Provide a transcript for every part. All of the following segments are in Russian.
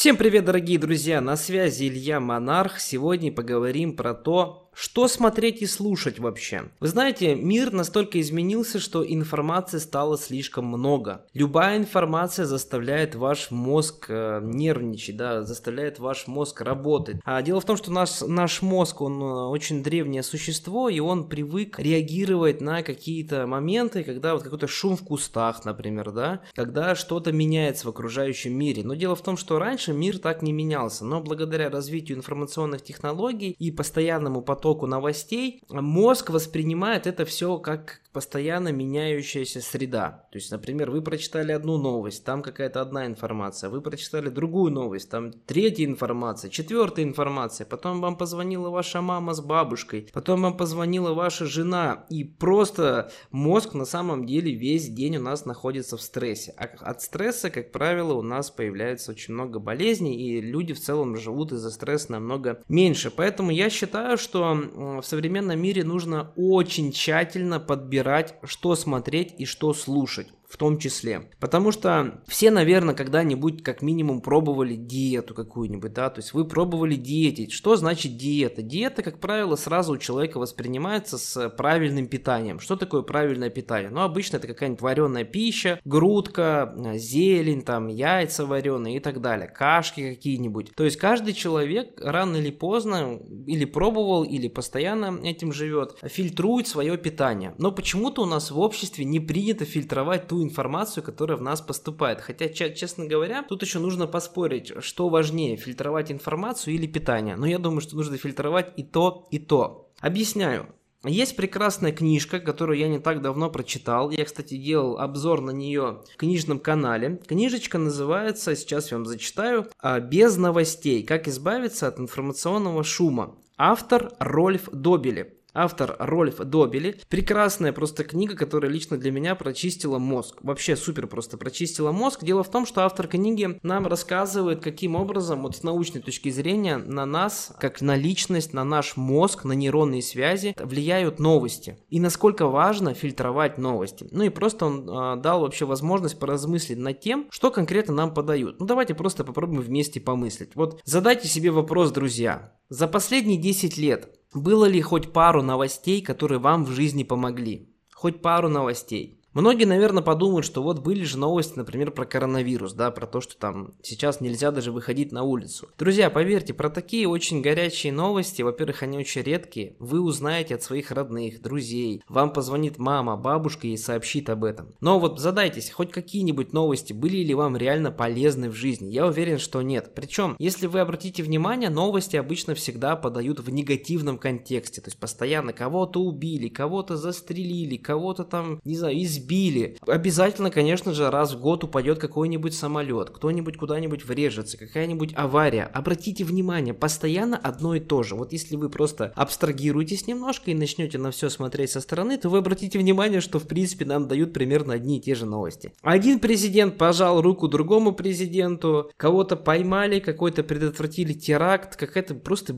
Всем привет, дорогие друзья! На связи Илья Монарх. Сегодня поговорим про то, что смотреть и слушать вообще? Вы знаете, мир настолько изменился, что информации стало слишком много. Любая информация заставляет ваш мозг э, нервничать, да, заставляет ваш мозг работать. А дело в том, что наш, наш мозг, он э, очень древнее существо, и он привык реагировать на какие-то моменты, когда вот какой-то шум в кустах, например, да, когда что-то меняется в окружающем мире. Но дело в том, что раньше мир так не менялся, но благодаря развитию информационных технологий и постоянному потоку потоку новостей, мозг воспринимает это все как постоянно меняющаяся среда. То есть, например, вы прочитали одну новость, там какая-то одна информация, вы прочитали другую новость, там третья информация, четвертая информация, потом вам позвонила ваша мама с бабушкой, потом вам позвонила ваша жена, и просто мозг на самом деле весь день у нас находится в стрессе. А от стресса, как правило, у нас появляется очень много болезней, и люди в целом живут из-за стресса намного меньше. Поэтому я считаю, что в современном мире нужно очень тщательно подбирать, что смотреть и что слушать в том числе. Потому что все, наверное, когда-нибудь как минимум пробовали диету какую-нибудь, да, то есть вы пробовали диетить. Что значит диета? Диета, как правило, сразу у человека воспринимается с правильным питанием. Что такое правильное питание? Ну, обычно это какая-нибудь вареная пища, грудка, зелень, там, яйца вареные и так далее, кашки какие-нибудь. То есть каждый человек рано или поздно или пробовал, или постоянно этим живет, фильтрует свое питание. Но почему-то у нас в обществе не принято фильтровать ту информацию, которая в нас поступает. Хотя, честно говоря, тут еще нужно поспорить, что важнее, фильтровать информацию или питание. Но я думаю, что нужно фильтровать и то, и то. Объясняю. Есть прекрасная книжка, которую я не так давно прочитал. Я, кстати, делал обзор на нее в книжном канале. Книжечка называется, сейчас я вам зачитаю, «А, «Без новостей. Как избавиться от информационного шума». Автор Рольф Добели. Автор Рольф Добели. Прекрасная просто книга, которая лично для меня прочистила мозг. Вообще супер просто прочистила мозг. Дело в том, что автор книги нам рассказывает, каким образом вот с научной точки зрения на нас, как на личность, на наш мозг, на нейронные связи влияют новости. И насколько важно фильтровать новости. Ну и просто он э, дал вообще возможность поразмыслить над тем, что конкретно нам подают. Ну давайте просто попробуем вместе помыслить. Вот задайте себе вопрос, друзья. За последние 10 лет было ли хоть пару новостей, которые вам в жизни помогли? Хоть пару новостей. Многие, наверное, подумают, что вот были же новости, например, про коронавирус, да, про то, что там сейчас нельзя даже выходить на улицу. Друзья, поверьте, про такие очень горячие новости, во-первых, они очень редкие, вы узнаете от своих родных, друзей, вам позвонит мама, бабушка и сообщит об этом. Но вот задайтесь, хоть какие-нибудь новости были ли вам реально полезны в жизни? Я уверен, что нет. Причем, если вы обратите внимание, новости обычно всегда подают в негативном контексте, то есть постоянно кого-то убили, кого-то застрелили, кого-то там, не знаю, избили, сбили. Обязательно, конечно же, раз в год упадет какой-нибудь самолет, кто-нибудь куда-нибудь врежется, какая-нибудь авария. Обратите внимание, постоянно одно и то же. Вот если вы просто абстрагируетесь немножко и начнете на все смотреть со стороны, то вы обратите внимание, что в принципе нам дают примерно одни и те же новости. Один президент пожал руку другому президенту, кого-то поймали, какой-то предотвратили теракт, какая-то просто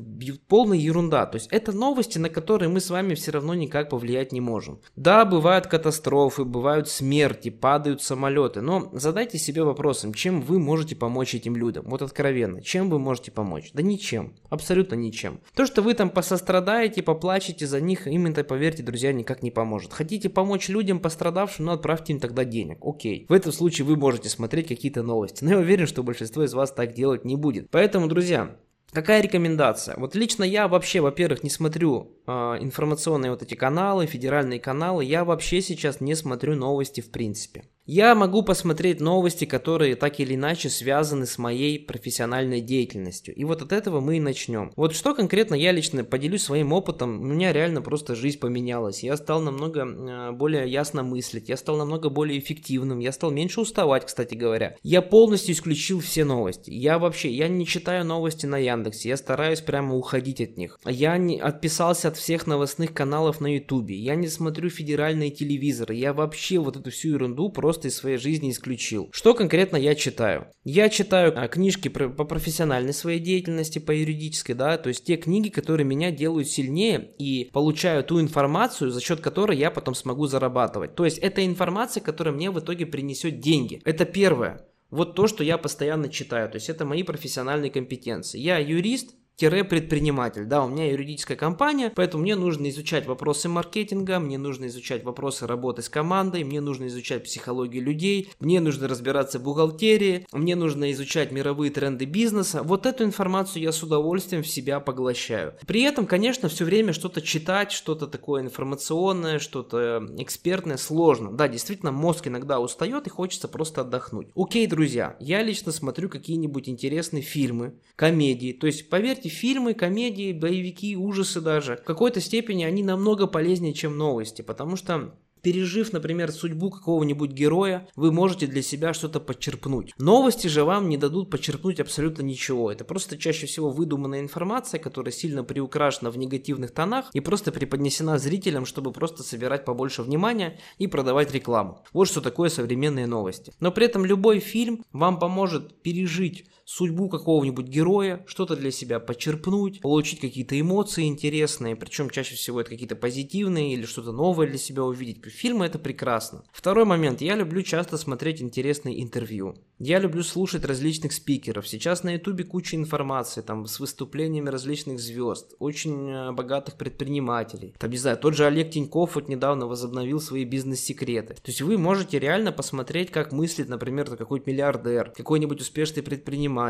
полная ерунда. То есть это новости, на которые мы с вами все равно никак повлиять не можем. Да, бывают катастрофы, бывают смерти, падают самолеты. Но задайте себе вопросом, чем вы можете помочь этим людям? Вот откровенно, чем вы можете помочь? Да ничем, абсолютно ничем. То, что вы там посострадаете, поплачете за них, им это, поверьте, друзья, никак не поможет. Хотите помочь людям пострадавшим, ну отправьте им тогда денег, окей. В этом случае вы можете смотреть какие-то новости, но я уверен, что большинство из вас так делать не будет. Поэтому, друзья, Какая рекомендация? Вот лично я вообще, во-первых, не смотрю э, информационные вот эти каналы, федеральные каналы. Я вообще сейчас не смотрю новости в принципе. Я могу посмотреть новости, которые так или иначе связаны с моей профессиональной деятельностью. И вот от этого мы и начнем. Вот что конкретно я лично поделюсь своим опытом. У меня реально просто жизнь поменялась. Я стал намного э, более ясно мыслить. Я стал намного более эффективным. Я стал меньше уставать, кстати говоря. Я полностью исключил все новости. Я вообще, я не читаю новости на Яндексе. Я стараюсь прямо уходить от них. Я не отписался от всех новостных каналов на Ютубе. Я не смотрю федеральные телевизоры. Я вообще вот эту всю ерунду просто просто из своей жизни исключил. Что конкретно я читаю? Я читаю а, книжки по профессиональной своей деятельности, по юридической, да, то есть те книги, которые меня делают сильнее и получаю ту информацию, за счет которой я потом смогу зарабатывать. То есть это информация, которая мне в итоге принесет деньги. Это первое. вот то, что я постоянно читаю. То есть это мои профессиональные компетенции. Я юрист, предприниматель. Да, у меня юридическая компания, поэтому мне нужно изучать вопросы маркетинга, мне нужно изучать вопросы работы с командой, мне нужно изучать психологию людей, мне нужно разбираться в бухгалтерии, мне нужно изучать мировые тренды бизнеса. Вот эту информацию я с удовольствием в себя поглощаю. При этом, конечно, все время что-то читать, что-то такое информационное, что-то экспертное сложно. Да, действительно, мозг иногда устает и хочется просто отдохнуть. Окей, друзья, я лично смотрю какие-нибудь интересные фильмы, комедии. То есть, поверьте, фильмы, комедии, боевики, ужасы даже, в какой-то степени они намного полезнее, чем новости, потому что Пережив, например, судьбу какого-нибудь героя, вы можете для себя что-то подчерпнуть. Новости же вам не дадут подчерпнуть абсолютно ничего. Это просто чаще всего выдуманная информация, которая сильно приукрашена в негативных тонах и просто преподнесена зрителям, чтобы просто собирать побольше внимания и продавать рекламу. Вот что такое современные новости. Но при этом любой фильм вам поможет пережить судьбу какого-нибудь героя, что-то для себя почерпнуть, получить какие-то эмоции интересные, причем чаще всего это какие-то позитивные или что-то новое для себя увидеть. Фильмы это прекрасно. Второй момент. Я люблю часто смотреть интересные интервью. Я люблю слушать различных спикеров. Сейчас на ютубе куча информации, там, с выступлениями различных звезд, очень э, богатых предпринимателей. Там, не знаю, тот же Олег Тиньков вот недавно возобновил свои бизнес-секреты. То есть вы можете реально посмотреть, как мыслит, например, какой-то миллиардер, какой-нибудь успешный предприниматель,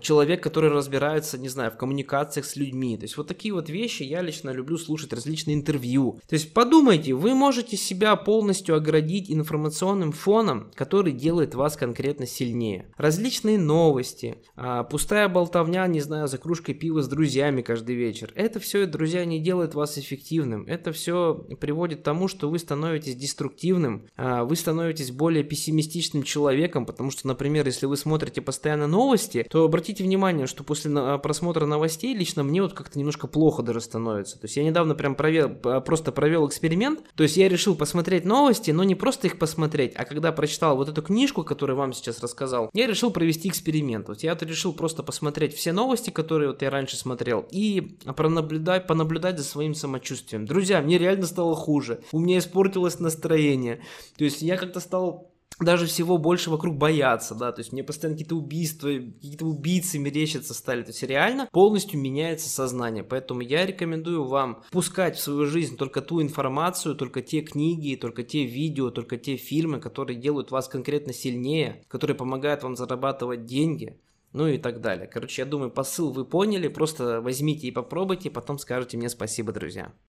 человек, который разбирается, не знаю, в коммуникациях с людьми. То есть вот такие вот вещи я лично люблю слушать различные интервью. То есть подумайте, вы можете себя полностью оградить информационным фоном, который делает вас конкретно сильнее сильнее. Различные новости, а, пустая болтовня, не знаю, за кружкой пива с друзьями каждый вечер. Это все, друзья, не делает вас эффективным. Это все приводит к тому, что вы становитесь деструктивным, а, вы становитесь более пессимистичным человеком, потому что, например, если вы смотрите постоянно новости, то обратите внимание, что после просмотра новостей лично мне вот как-то немножко плохо даже становится. То есть я недавно прям провел, просто провел эксперимент, то есть я решил посмотреть новости, но не просто их посмотреть, а когда прочитал вот эту книжку, которую вам сейчас рассказал, сказал, я решил провести эксперимент. Вот я решил просто посмотреть все новости, которые вот я раньше смотрел, и пронаблюдать, понаблюдать за своим самочувствием. Друзья, мне реально стало хуже. У меня испортилось настроение. То есть я как-то стал даже всего больше вокруг бояться, да, то есть мне постоянно какие-то убийства, какие-то убийцы мерещатся стали, то есть реально полностью меняется сознание, поэтому я рекомендую вам пускать в свою жизнь только ту информацию, только те книги, только те видео, только те фильмы, которые делают вас конкретно сильнее, которые помогают вам зарабатывать деньги, ну и так далее. Короче, я думаю, посыл вы поняли, просто возьмите и попробуйте, потом скажете мне спасибо, друзья.